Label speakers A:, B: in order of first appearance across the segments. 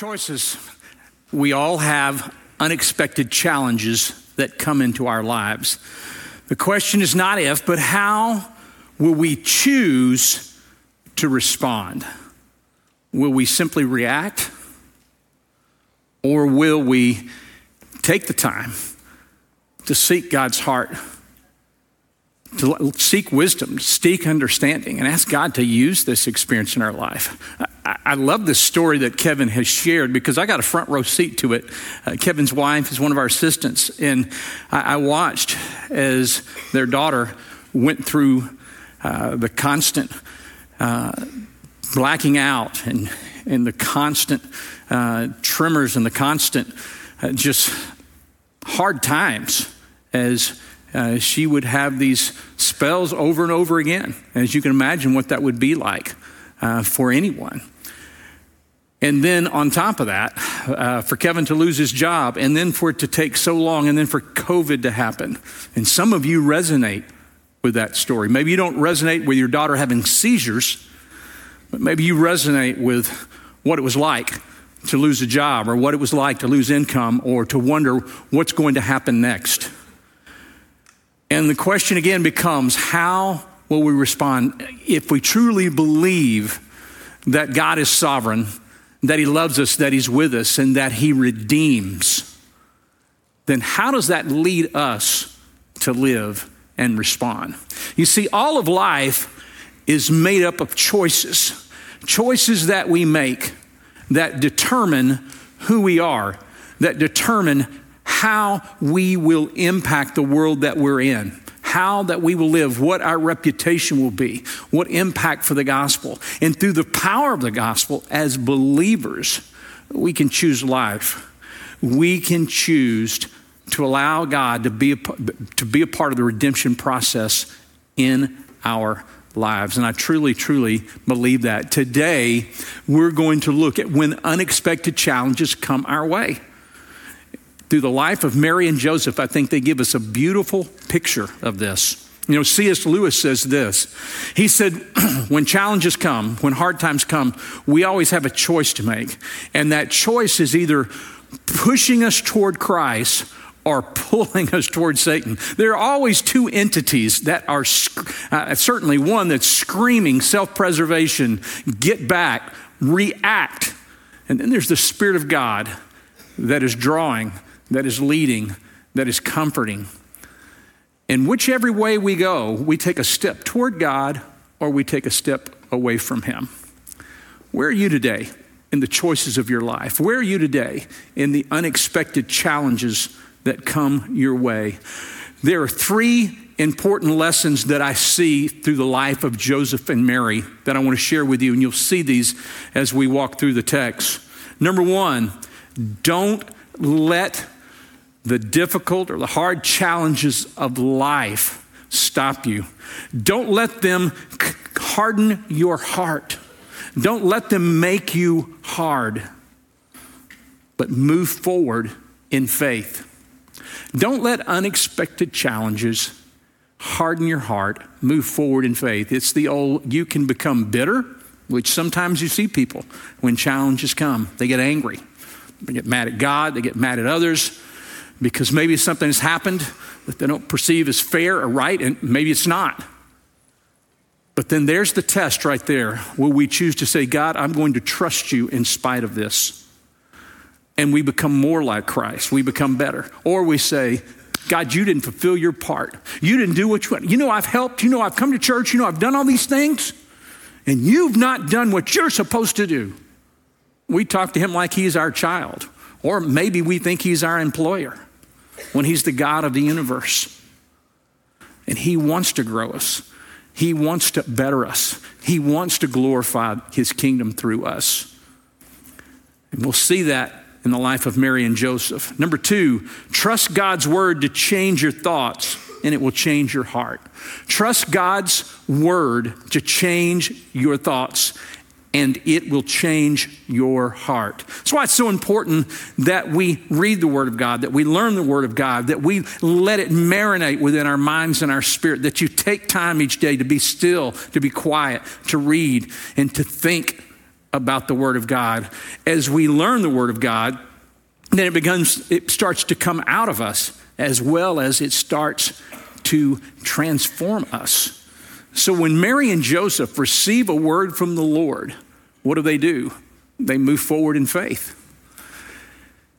A: choices. We all have unexpected challenges that come into our lives. The question is not if, but how will we choose to respond? Will we simply react? Or will we take the time to seek God's heart, to seek wisdom, to seek understanding, and ask God to use this experience in our life? I love this story that Kevin has shared because I got a front row seat to it. Uh, Kevin's wife is one of our assistants, and I, I watched as their daughter went through uh, the constant uh, blacking out and, and the constant uh, tremors and the constant uh, just hard times as uh, she would have these spells over and over again. As you can imagine, what that would be like uh, for anyone. And then on top of that, uh, for Kevin to lose his job, and then for it to take so long, and then for COVID to happen. And some of you resonate with that story. Maybe you don't resonate with your daughter having seizures, but maybe you resonate with what it was like to lose a job, or what it was like to lose income, or to wonder what's going to happen next. And the question again becomes how will we respond if we truly believe that God is sovereign, that He loves us, that He's with us, and that He redeems? Then how does that lead us to live and respond? You see, all of life is made up of choices, choices that we make that determine who we are, that determine how we will impact the world that we're in how that we will live, what our reputation will be, what impact for the gospel. And through the power of the gospel, as believers, we can choose life. We can choose to allow God to be a, to be a part of the redemption process in our lives. And I truly, truly believe that. Today, we're going to look at when unexpected challenges come our way through the life of Mary and Joseph, I think they give us a beautiful picture of this. You know, C.S. Lewis says this. He said, when challenges come, when hard times come, we always have a choice to make. And that choice is either pushing us toward Christ or pulling us toward Satan. There are always two entities that are uh, certainly one that's screaming self preservation, get back, react. And then there's the Spirit of God that is drawing that is leading, that is comforting. In whichever way we go, we take a step toward God or we take a step away from Him. Where are you today in the choices of your life? Where are you today in the unexpected challenges that come your way? There are three important lessons that I see through the life of Joseph and Mary that I want to share with you, and you'll see these as we walk through the text. Number one, don't let the difficult or the hard challenges of life stop you. Don't let them harden your heart. Don't let them make you hard, but move forward in faith. Don't let unexpected challenges harden your heart. Move forward in faith. It's the old, you can become bitter, which sometimes you see people when challenges come. They get angry, they get mad at God, they get mad at others because maybe something has happened that they don't perceive as fair or right, and maybe it's not. But then there's the test right there. Will we choose to say, God, I'm going to trust you in spite of this? And we become more like Christ. We become better. Or we say, God, you didn't fulfill your part. You didn't do what you want. You know, I've helped. You know, I've come to church. You know, I've done all these things. And you've not done what you're supposed to do. We talk to him like he's our child. Or maybe we think he's our employer when He's the God of the universe. And He wants to grow us, He wants to better us, He wants to glorify His kingdom through us. And we'll see that in the life of Mary and Joseph. Number two, trust God's word to change your thoughts and it will change your heart. Trust God's word to change your thoughts and it will change your heart. That's why it's so important that we read the Word of God, that we learn the Word of God, that we let it marinate within our minds and our spirit, that you take time each day to be still, to be quiet, to read, and to think about the Word of God. As we learn the Word of God, then it becomes, it starts to come out of us as well as it starts to transform us. So when Mary and Joseph receive a word from the Lord, what do they do? They move forward in faith.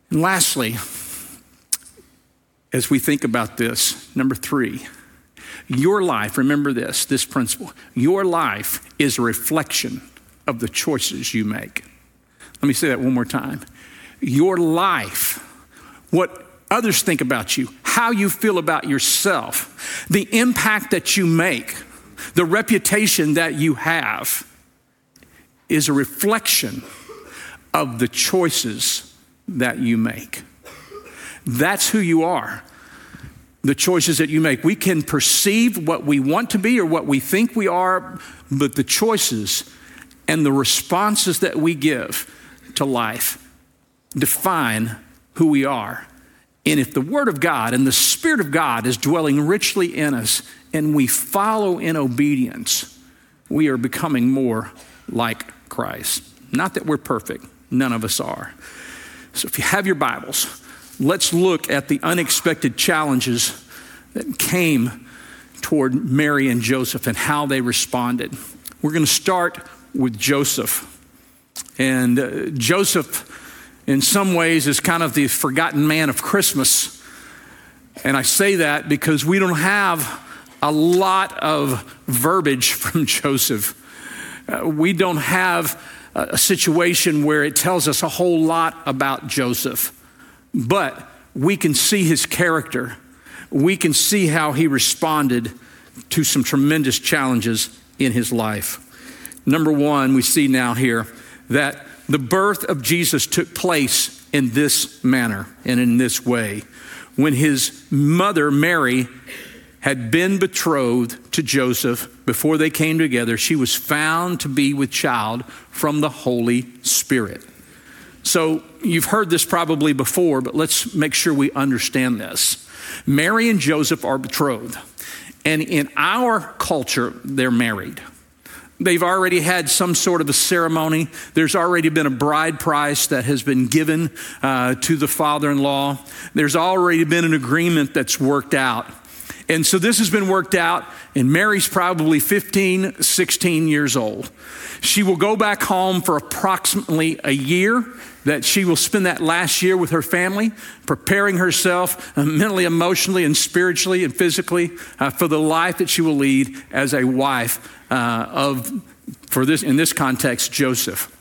A: And lastly, as we think about this, number three, your life, remember this, this principle, your life is a reflection of the choices you make. Let me say that one more time. Your life, what others think about you, how you feel about yourself, the impact that you make, the reputation that you have is a reflection of the choices that you make. That's who you are. The choices that you make. We can perceive what we want to be or what we think we are, but the choices and the responses that we give to life define who we are. And if the Word of God and the Spirit of God is dwelling richly in us and we follow in obedience, we are becoming more like Christ. Not that we're perfect, none of us are. So if you have your Bibles, let's look at the unexpected challenges that came toward Mary and Joseph and how they responded. We're going to start with Joseph. And uh, Joseph, in some ways, is kind of the forgotten man of Christmas. And I say that because we don't have a lot of verbiage from Joseph. Uh, we don't have a situation where it tells us a whole lot about Joseph, but we can see his character. We can see how he responded to some tremendous challenges in his life. Number one, we see now here that the birth of Jesus took place in this manner and in this way. When his mother, Mary, had been betrothed to Joseph before they came together, she was found to be with child from the Holy Spirit. So you've heard this probably before, but let's make sure we understand this. Mary and Joseph are betrothed, and in our culture, they're married. They've already had some sort of a ceremony. There's already been a bride price that has been given uh, to the father in law. There's already been an agreement that's worked out. And so this has been worked out, and Mary's probably 15, 16 years old. She will go back home for approximately a year, that she will spend that last year with her family, preparing herself uh, mentally, emotionally, and spiritually and physically uh, for the life that she will lead as a wife uh, of, for this, in this context, Joseph.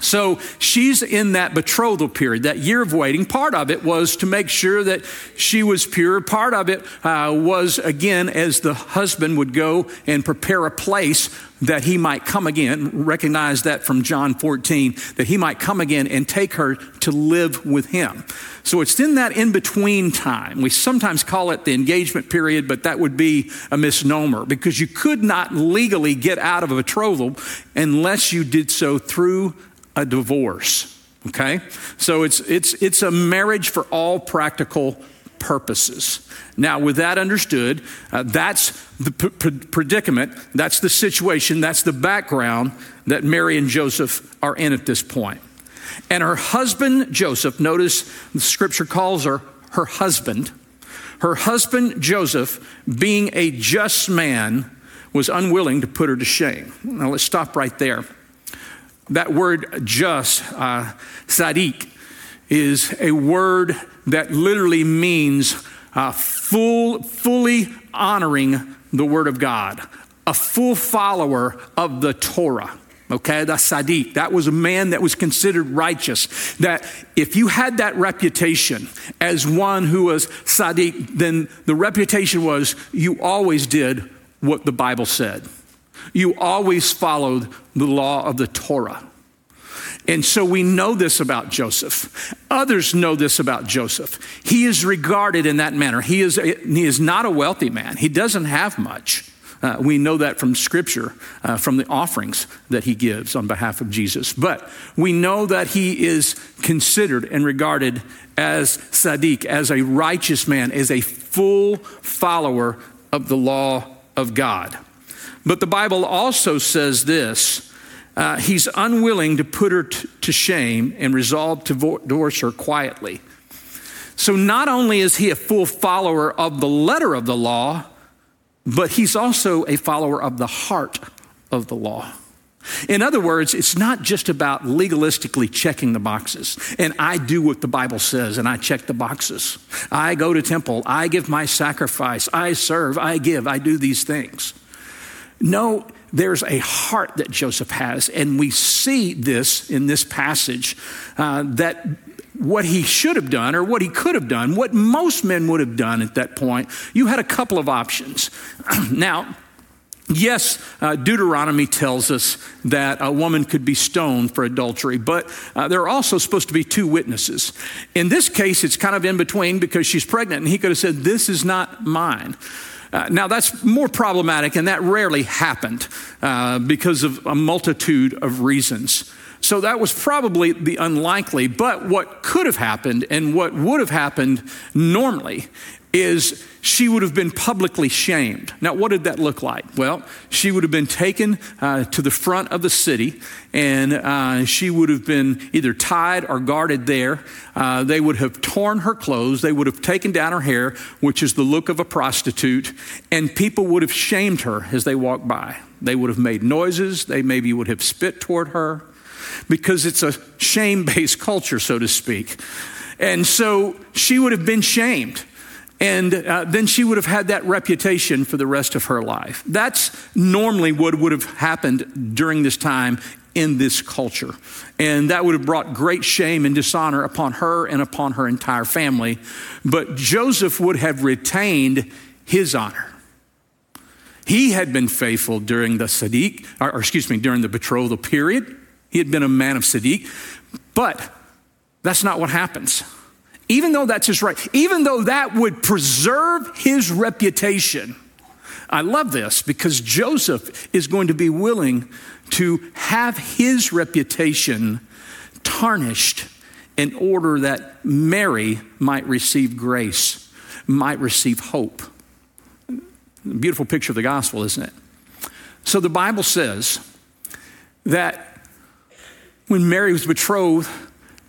A: So she's in that betrothal period, that year of waiting. Part of it was to make sure that she was pure. Part of it uh, was, again, as the husband would go and prepare a place that he might come again. Recognize that from John 14, that he might come again and take her to live with him. So it's in that in between time. We sometimes call it the engagement period, but that would be a misnomer because you could not legally get out of a betrothal unless you did so through a divorce. Okay? So it's, it's, it's a marriage for all practical purposes. Now, with that understood, uh, that's the p- predicament, that's the situation, that's the background that Mary and Joseph are in at this point. And her husband, Joseph, notice the scripture calls her her husband. Her husband, Joseph, being a just man, was unwilling to put her to shame. Now, let's stop right there. That word just, uh, sadiq, is a word that literally means uh, full, fully honoring the Word of God, a full follower of the Torah. Okay, the Sadiq. That was a man that was considered righteous. That if you had that reputation as one who was Sadiq, then the reputation was you always did what the Bible said. You always followed the law of the Torah. And so we know this about Joseph. Others know this about Joseph. He is regarded in that manner. He is, he is not a wealthy man, he doesn't have much. Uh, we know that from Scripture, uh, from the offerings that he gives on behalf of Jesus. But we know that he is considered and regarded as Sadiq, as a righteous man, as a full follower of the law of God. But the Bible also says this uh, he's unwilling to put her t- to shame and resolved to vo- divorce her quietly. So not only is he a full follower of the letter of the law, but he's also a follower of the heart of the law. In other words, it's not just about legalistically checking the boxes. And I do what the Bible says and I check the boxes. I go to temple, I give my sacrifice, I serve, I give, I do these things. No, there's a heart that Joseph has, and we see this in this passage uh, that what he should have done or what he could have done, what most men would have done at that point, you had a couple of options. now, Yes, uh, Deuteronomy tells us that a woman could be stoned for adultery, but uh, there are also supposed to be two witnesses. In this case, it's kind of in between because she's pregnant, and he could have said, This is not mine. Uh, now, that's more problematic, and that rarely happened uh, because of a multitude of reasons. So that was probably the unlikely. But what could have happened and what would have happened normally is she would have been publicly shamed. Now, what did that look like? Well, she would have been taken uh, to the front of the city and uh, she would have been either tied or guarded there. Uh, they would have torn her clothes, they would have taken down her hair, which is the look of a prostitute, and people would have shamed her as they walked by. They would have made noises, they maybe would have spit toward her because it's a shame based culture, so to speak. And so she would have been shamed. And uh, then she would have had that reputation for the rest of her life. That's normally what would have happened during this time in this culture. And that would have brought great shame and dishonor upon her and upon her entire family. But Joseph would have retained his honor. He had been faithful during the Sadiq, or, or excuse me, during the betrothal period. He had been a man of Sadiq. But that's not what happens even though that's his right, even though that would preserve his reputation. I love this because Joseph is going to be willing to have his reputation tarnished in order that Mary might receive grace, might receive hope. Beautiful picture of the gospel, isn't it? So the Bible says that when Mary was betrothed,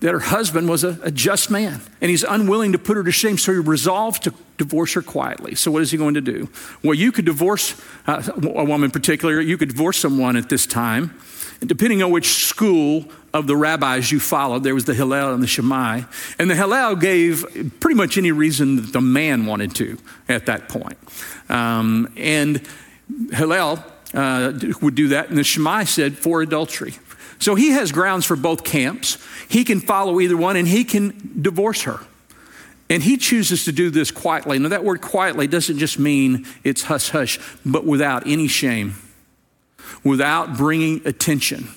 A: that her husband was a, a, just man and he's unwilling to put her to shame, so he resolved to divorce her quietly. So, what is he going to do? Well, you could divorce uh, a woman in particular, you could divorce someone at this time. And depending on which school of the rabbis you followed, there was the Hillel and the Shammai. And the Hillel gave pretty much any reason that the man wanted to at that point. Um, and Hillel uh, would do that, and the Shammai said for adultery. So he has grounds for both camps. He can follow either one and he can divorce her. And he chooses to do this quietly. Now, that word quietly doesn't just mean it's hush hush, but without any shame, without bringing attention.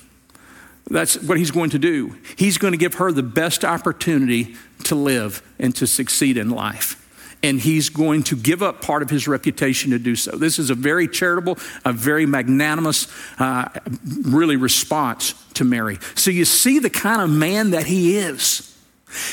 A: That's what he's going to do. He's going to give her the best opportunity to live and to succeed in life and he's going to give up part of his reputation to do so. This is a very charitable, a very magnanimous, uh, really response to Mary. So you see the kind of man that he is.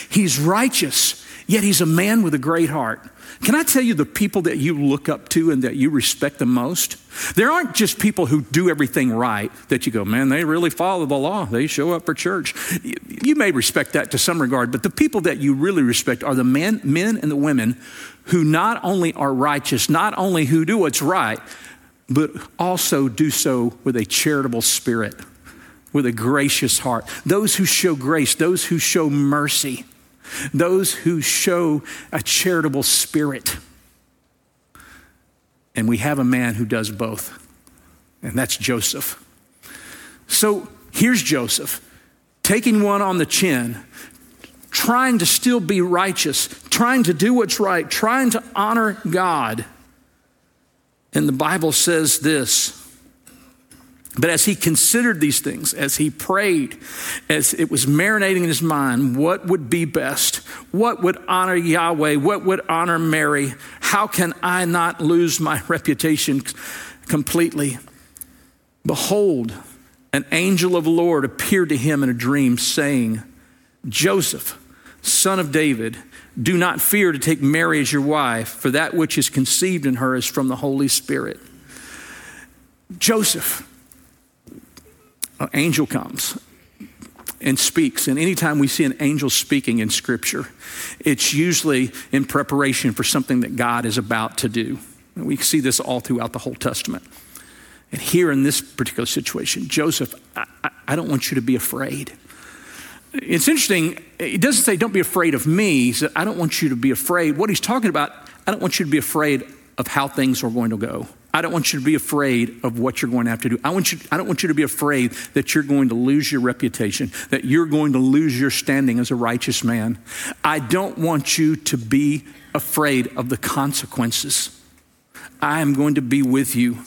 A: He's righteous, yet he's a man with a great heart. Can I tell you the people that you look up to and that you respect the most? There aren't just people who do everything right that you go, man, they really follow the law. They show up for church. You may respect that to some regard, but the people that you really respect are the men, men and the women who not only are righteous, not only who do what's right, but also do so with a charitable spirit, with a gracious heart. Those who show grace, those who show mercy those who show a charitable spirit. And we have a man who does both, and that's Joseph. So here's Joseph taking one on the chin, trying to still be righteous, trying to do what's right, trying to honor God. And the Bible says this but as he considered these things, as he prayed, as it was marinating in his mind, what would be best? What would honor Yahweh? What would honor Mary? How can I not lose my reputation completely? Behold, an angel of the Lord appeared to him in a dream, saying, Joseph, son of David, do not fear to take Mary as your wife, for that which is conceived in her is from the Holy Spirit. Joseph, an angel comes and speaks. And anytime we see an angel speaking in Scripture, it's usually in preparation for something that God is about to do. And we see this all throughout the Old Testament. And here in this particular situation, Joseph, I, I don't want you to be afraid. It's interesting, he doesn't say, don't be afraid of me. He said, I don't want you to be afraid. What he's talking about, I don't want you to be afraid of how things are going to go. I don't want you to be afraid of what you're going to have to do. I, want you, I don't want you to be afraid that you're going to lose your reputation, that you're going to lose your standing as a righteous man. I don't want you to be afraid of the consequences. I am going to be with you.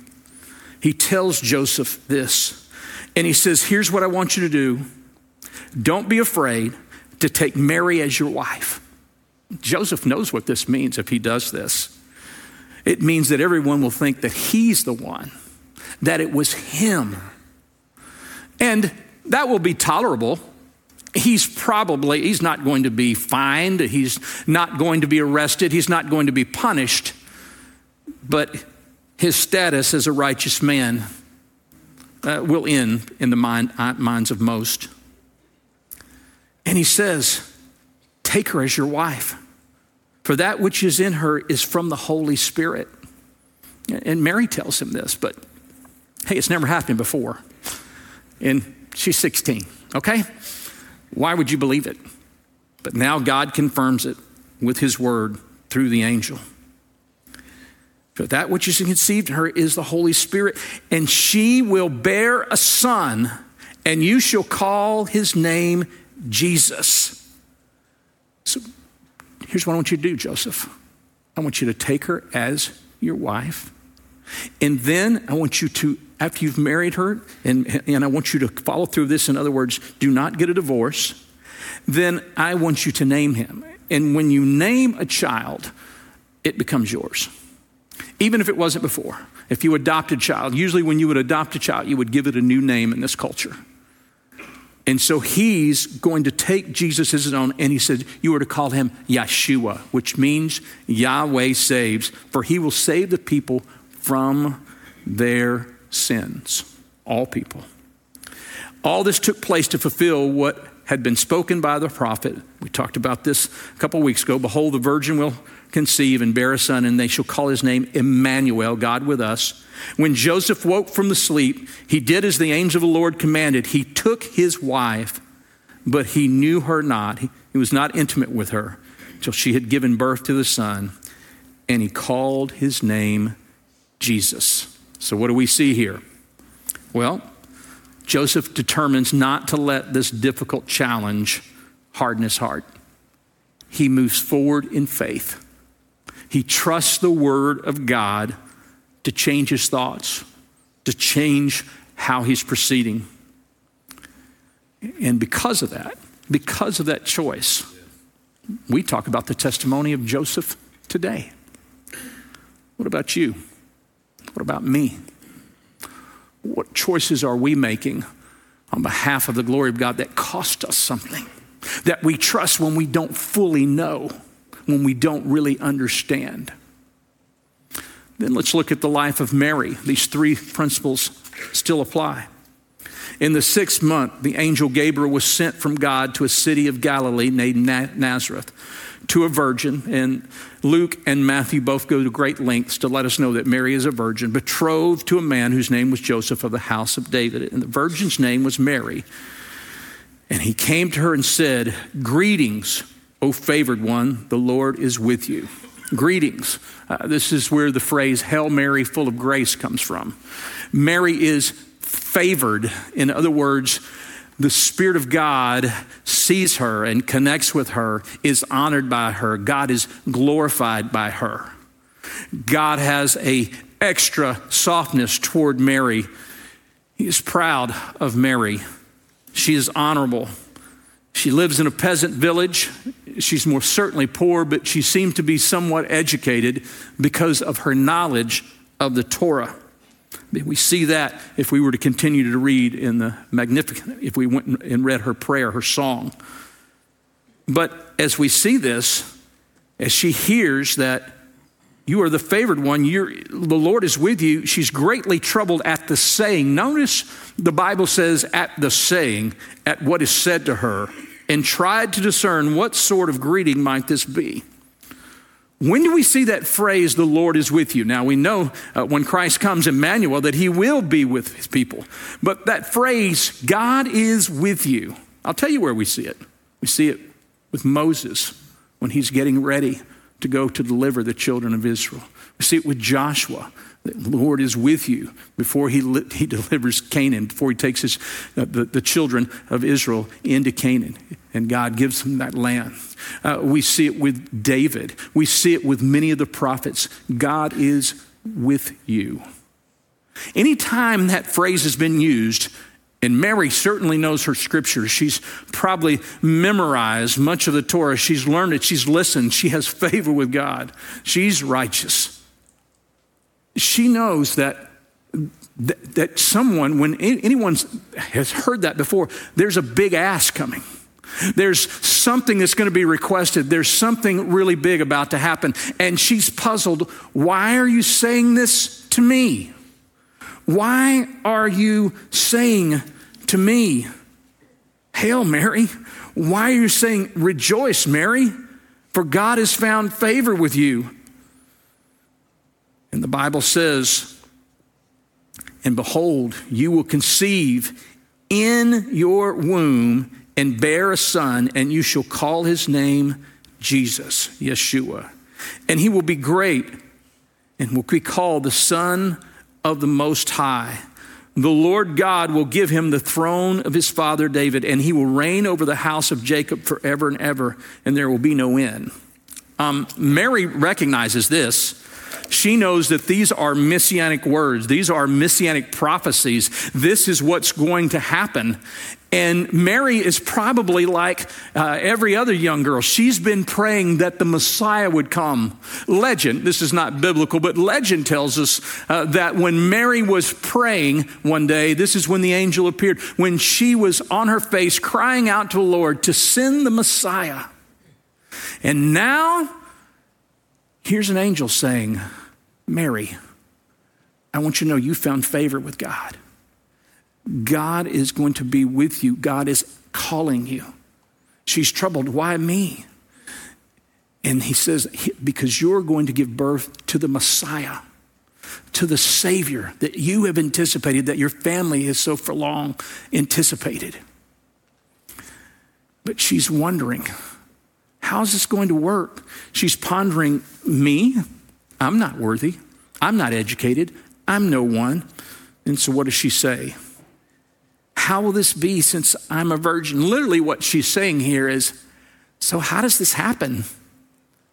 A: He tells Joseph this, and he says, Here's what I want you to do don't be afraid to take Mary as your wife. Joseph knows what this means if he does this it means that everyone will think that he's the one, that it was him. And that will be tolerable. He's probably, he's not going to be fined, he's not going to be arrested, he's not going to be punished, but his status as a righteous man uh, will end in the mind, uh, minds of most. And he says, Take her as your wife. For that which is in her is from the Holy Spirit. And Mary tells him this, but hey, it's never happened before. And she's 16, okay? Why would you believe it? But now God confirms it with his word through the angel. For that which is conceived in her is the Holy Spirit, and she will bear a son, and you shall call his name Jesus. So Here's what I want you to do, Joseph. I want you to take her as your wife. And then I want you to, after you've married her, and, and I want you to follow through this. In other words, do not get a divorce. Then I want you to name him. And when you name a child, it becomes yours. Even if it wasn't before. If you adopt a child, usually when you would adopt a child, you would give it a new name in this culture. And so he's going to take Jesus as his own, and he said, You are to call him Yeshua, which means Yahweh saves, for he will save the people from their sins. All people. All this took place to fulfill what had been spoken by the prophet. We talked about this a couple weeks ago. Behold, the virgin will conceive and bear a son, and they shall call his name Emmanuel, God with us. When Joseph woke from the sleep, he did as the angel of the Lord commanded. He took his wife, but he knew her not. He, he was not intimate with her till she had given birth to the son, and he called his name Jesus. So, what do we see here? Well, Joseph determines not to let this difficult challenge harden his heart. He moves forward in faith. He trusts the word of God to change his thoughts, to change how he's proceeding. And because of that, because of that choice, we talk about the testimony of Joseph today. What about you? What about me? What choices are we making on behalf of the glory of God that cost us something? That we trust when we don't fully know, when we don't really understand? Then let's look at the life of Mary. These three principles still apply. In the sixth month, the angel Gabriel was sent from God to a city of Galilee named Nazareth to a virgin. And Luke and Matthew both go to great lengths to let us know that Mary is a virgin, betrothed to a man whose name was Joseph of the house of David. And the virgin's name was Mary. And he came to her and said, Greetings, O favored one, the Lord is with you. Greetings. Uh, this is where the phrase Hail Mary, full of grace comes from. Mary is favored. In other words, the Spirit of God sees her and connects with her, is honored by her. God is glorified by her. God has a extra softness toward Mary. He is proud of Mary. She is honorable. She lives in a peasant village. She's more certainly poor, but she seemed to be somewhat educated because of her knowledge of the Torah. We see that if we were to continue to read in the Magnificat, if we went and read her prayer, her song. But as we see this, as she hears that You are the favored one. You're, the Lord is with you. She's greatly troubled at the saying. Notice the Bible says, at the saying, at what is said to her, and tried to discern what sort of greeting might this be. When do we see that phrase, the Lord is with you? Now, we know uh, when Christ comes, Emmanuel, that he will be with his people. But that phrase, God is with you, I'll tell you where we see it. We see it with Moses when he's getting ready to go to deliver the children of Israel. We see it with Joshua. The Lord is with you before he, he delivers Canaan, before he takes his, uh, the, the children of Israel into Canaan, and God gives them that land. Uh, we see it with David. We see it with many of the prophets. God is with you. Anytime that phrase has been used, and Mary certainly knows her scriptures. She's probably memorized much of the Torah. She's learned it. She's listened. She has favor with God. She's righteous. She knows that, that, that someone, when anyone has heard that before, there's a big ask coming. There's something that's going to be requested. There's something really big about to happen. And she's puzzled. Why are you saying this to me? Why are you saying to me, Hail Mary? Why are you saying, Rejoice, Mary? For God has found favor with you. And the Bible says, And behold, you will conceive in your womb and bear a son, and you shall call his name Jesus, Yeshua. And he will be great and will be called the Son of the Most High. The Lord God will give him the throne of his father David, and he will reign over the house of Jacob forever and ever, and there will be no end. Um, Mary recognizes this. She knows that these are messianic words, these are messianic prophecies. This is what's going to happen. And Mary is probably like uh, every other young girl. She's been praying that the Messiah would come. Legend, this is not biblical, but legend tells us uh, that when Mary was praying one day, this is when the angel appeared, when she was on her face crying out to the Lord to send the Messiah. And now, here's an angel saying, Mary, I want you to know you found favor with God. God is going to be with you. God is calling you. She's troubled. Why me? And he says, because you're going to give birth to the Messiah, to the Savior that you have anticipated, that your family has so for long anticipated. But she's wondering, how's this going to work? She's pondering, me? I'm not worthy. I'm not educated. I'm no one. And so what does she say? How will this be since I'm a virgin? Literally, what she's saying here is so, how does this happen?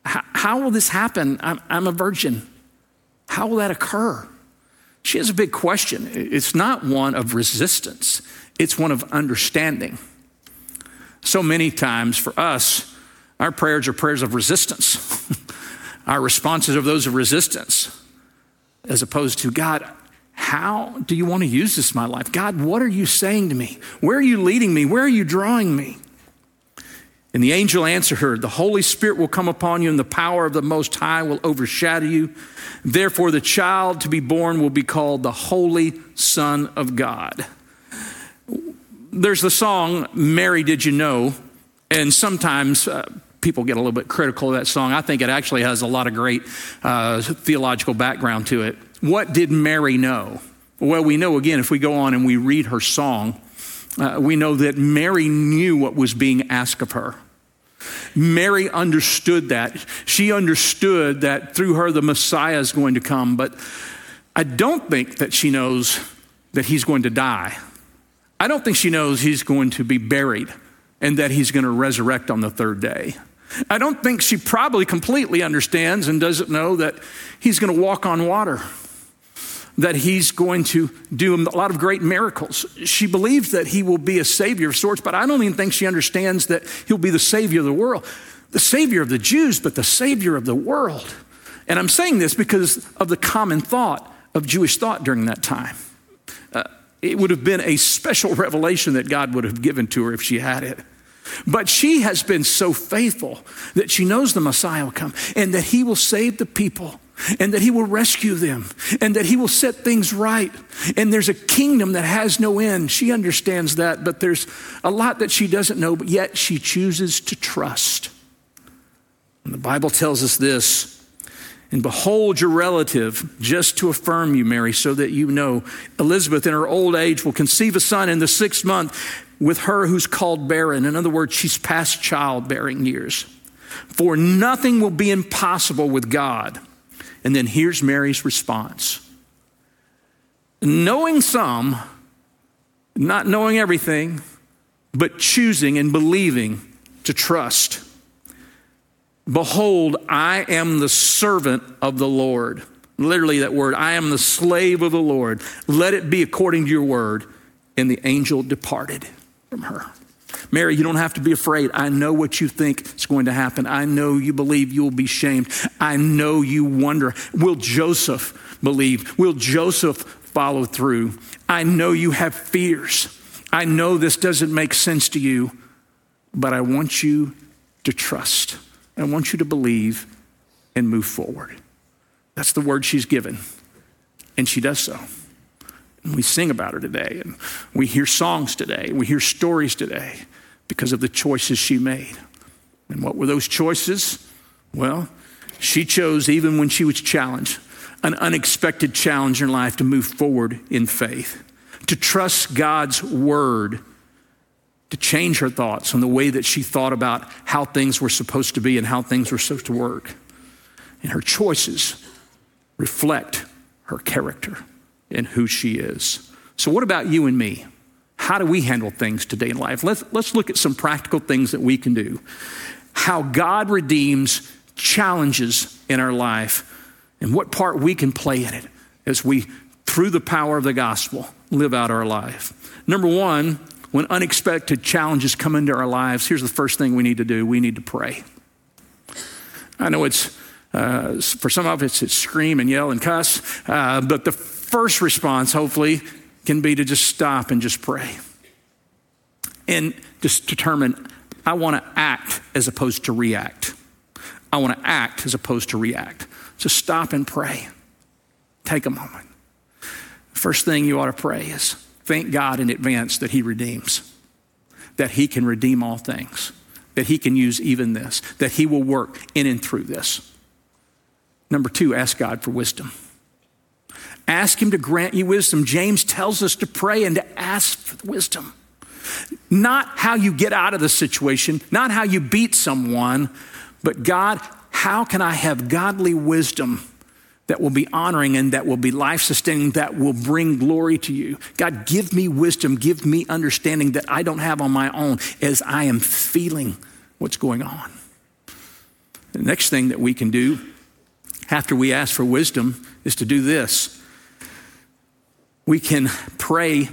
A: How, how will this happen? I'm, I'm a virgin. How will that occur? She has a big question. It's not one of resistance, it's one of understanding. So many times for us, our prayers are prayers of resistance. our responses are those of resistance, as opposed to God, how do you want to use this in my life? God, what are you saying to me? Where are you leading me? Where are you drawing me? And the angel answered her, The Holy Spirit will come upon you, and the power of the Most High will overshadow you. Therefore, the child to be born will be called the Holy Son of God. There's the song, Mary, Did You Know? And sometimes uh, people get a little bit critical of that song. I think it actually has a lot of great uh, theological background to it. What did Mary know? Well, we know again, if we go on and we read her song, uh, we know that Mary knew what was being asked of her. Mary understood that. She understood that through her the Messiah is going to come, but I don't think that she knows that he's going to die. I don't think she knows he's going to be buried and that he's going to resurrect on the third day. I don't think she probably completely understands and doesn't know that he's going to walk on water that he's going to do a lot of great miracles. She believes that he will be a savior of sorts, but I don't even think she understands that he'll be the savior of the world, the savior of the Jews, but the savior of the world. And I'm saying this because of the common thought of Jewish thought during that time. Uh, it would have been a special revelation that God would have given to her if she had it. But she has been so faithful that she knows the Messiah will come and that he will save the people and that he will rescue them and that he will set things right. And there's a kingdom that has no end. She understands that, but there's a lot that she doesn't know, but yet she chooses to trust. And the Bible tells us this and behold your relative, just to affirm you, Mary, so that you know. Elizabeth, in her old age, will conceive a son in the sixth month with her who's called barren. In other words, she's past childbearing years. For nothing will be impossible with God. And then here's Mary's response knowing some, not knowing everything, but choosing and believing to trust. Behold, I am the servant of the Lord. Literally, that word, I am the slave of the Lord. Let it be according to your word. And the angel departed from her. Mary, you don't have to be afraid. I know what you think is going to happen. I know you believe you will be shamed. I know you wonder, will Joseph believe? Will Joseph follow through? I know you have fears. I know this doesn't make sense to you, but I want you to trust. I want you to believe and move forward. That's the word she's given, and she does so. We sing about her today, and we hear songs today, we hear stories today because of the choices she made. And what were those choices? Well, she chose, even when she was challenged, an unexpected challenge in life to move forward in faith, to trust God's word to change her thoughts on the way that she thought about how things were supposed to be and how things were supposed to work. And her choices reflect her character and who she is. So, what about you and me? How do we handle things today in life? Let's, let's look at some practical things that we can do. How God redeems challenges in our life and what part we can play in it as we, through the power of the gospel, live out our life. Number one, when unexpected challenges come into our lives, here's the first thing we need to do we need to pray. I know it's, uh, for some of us, it's scream and yell and cuss, uh, but the first response, hopefully, can be to just stop and just pray. And just determine, I want to act as opposed to react. I want to act as opposed to react. Just stop and pray. Take a moment. First thing you ought to pray is Thank God in advance that He redeems, that He can redeem all things, that He can use even this, that He will work in and through this. Number two, ask God for wisdom. Ask Him to grant you wisdom. James tells us to pray and to ask for wisdom. Not how you get out of the situation, not how you beat someone, but God, how can I have godly wisdom that will be honoring and that will be life sustaining, that will bring glory to you. God, give me wisdom, give me understanding that I don't have on my own as I am feeling what's going on. The next thing that we can do after we ask for wisdom is to do this. We can pray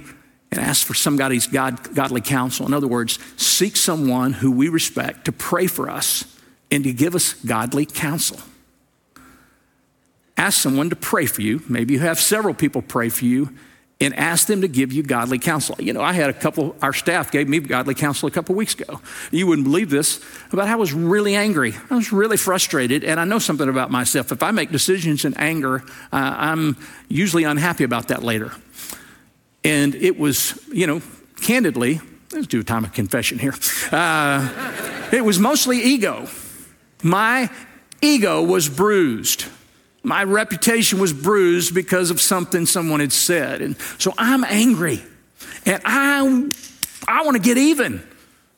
A: and ask for somebody's God, godly counsel. In other words, seek someone who we respect to pray for us and to give us godly counsel ask someone to pray for you. Maybe you have several people pray for you and ask them to give you godly counsel. You know, I had a couple, our staff gave me godly counsel a couple weeks ago. You wouldn't believe this how I was really angry. I was really frustrated, and I know something about myself. If I make decisions in anger, uh, I'm usually unhappy about that later. And it was, you know, candidly, let's do a time of confession here. Uh, it was mostly ego. My ego was bruised. My reputation was bruised because of something someone had said. And so I'm angry. And I, I want to get even.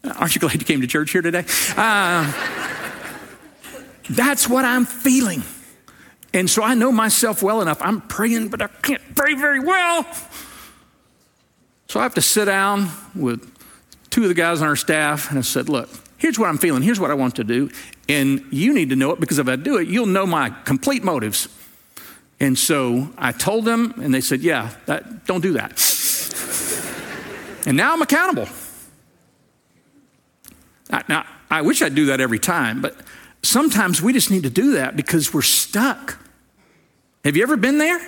A: Aren't you glad you came to church here today? Uh, that's what I'm feeling. And so I know myself well enough. I'm praying, but I can't pray very well. So I have to sit down with two of the guys on our staff and I said, Look, here's what I'm feeling. Here's what I want to do. And you need to know it because if I do it, you'll know my complete motives. And so I told them, and they said, Yeah, that, don't do that. and now I'm accountable. Now, I wish I'd do that every time, but sometimes we just need to do that because we're stuck. Have you ever been there?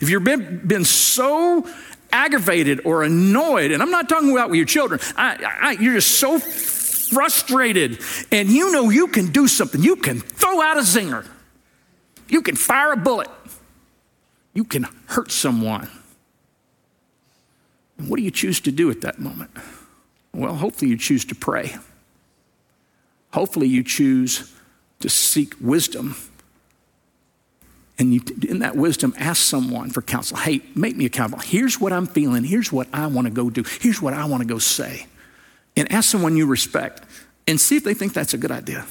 A: Have you ever been, been so aggravated or annoyed? And I'm not talking about with your children. I, I, you're just so frustrated and you know you can do something. You can throw out a zinger. You can fire a bullet. You can hurt someone. And what do you choose to do at that moment? Well, hopefully you choose to pray. Hopefully you choose to seek wisdom. And you, in that wisdom, ask someone for counsel. Hey, make me accountable. Here's what I'm feeling. Here's what I want to go do. Here's what I want to go say. And ask someone you respect and see if they think that's a good idea.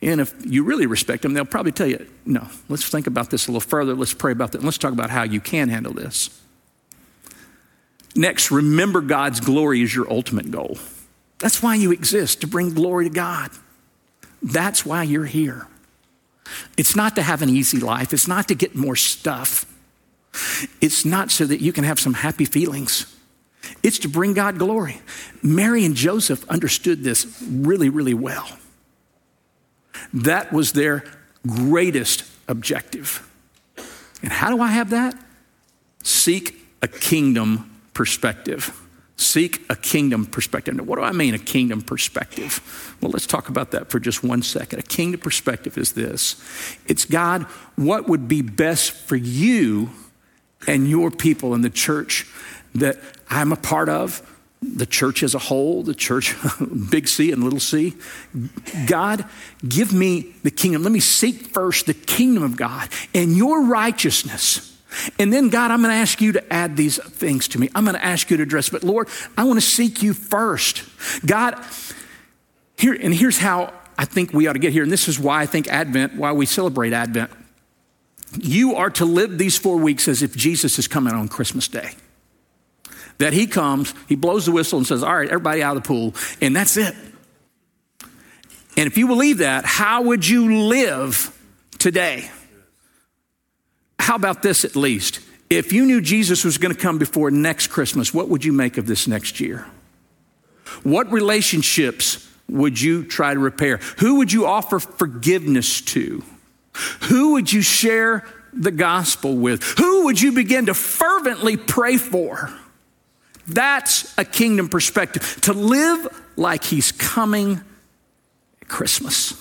A: And if you really respect them, they'll probably tell you, no, let's think about this a little further. Let's pray about that. Let's talk about how you can handle this. Next, remember God's glory is your ultimate goal. That's why you exist, to bring glory to God. That's why you're here. It's not to have an easy life, it's not to get more stuff, it's not so that you can have some happy feelings. It's to bring God glory. Mary and Joseph understood this really, really well. That was their greatest objective. And how do I have that? Seek a kingdom perspective. Seek a kingdom perspective. Now, what do I mean, a kingdom perspective? Well, let's talk about that for just one second. A kingdom perspective is this it's God, what would be best for you and your people in the church that I'm a part of, the church as a whole, the church, big C and little c. God, give me the kingdom. Let me seek first the kingdom of God and your righteousness. And then, God, I'm going to ask you to add these things to me. I'm going to ask you to address, but Lord, I want to seek you first. God, here, and here's how I think we ought to get here. And this is why I think Advent, why we celebrate Advent. You are to live these four weeks as if Jesus is coming on Christmas Day that he comes, he blows the whistle and says, All right, everybody out of the pool, and that's it. And if you believe that, how would you live today? How about this at least? If you knew Jesus was going to come before next Christmas, what would you make of this next year? What relationships would you try to repair? Who would you offer forgiveness to? Who would you share the gospel with? Who would you begin to fervently pray for? That's a kingdom perspective. To live like he's coming at Christmas,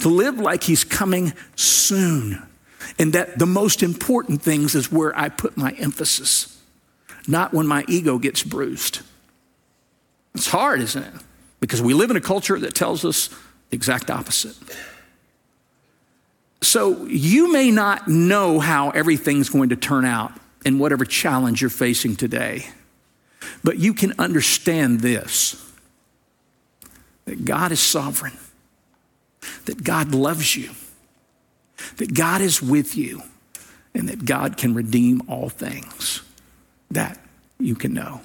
A: to live like he's coming soon. And that the most important things is where I put my emphasis, not when my ego gets bruised. It's hard, isn't it? Because we live in a culture that tells us the exact opposite. So you may not know how everything's going to turn out in whatever challenge you're facing today. But you can understand this that God is sovereign, that God loves you, that God is with you, and that God can redeem all things. That you can know.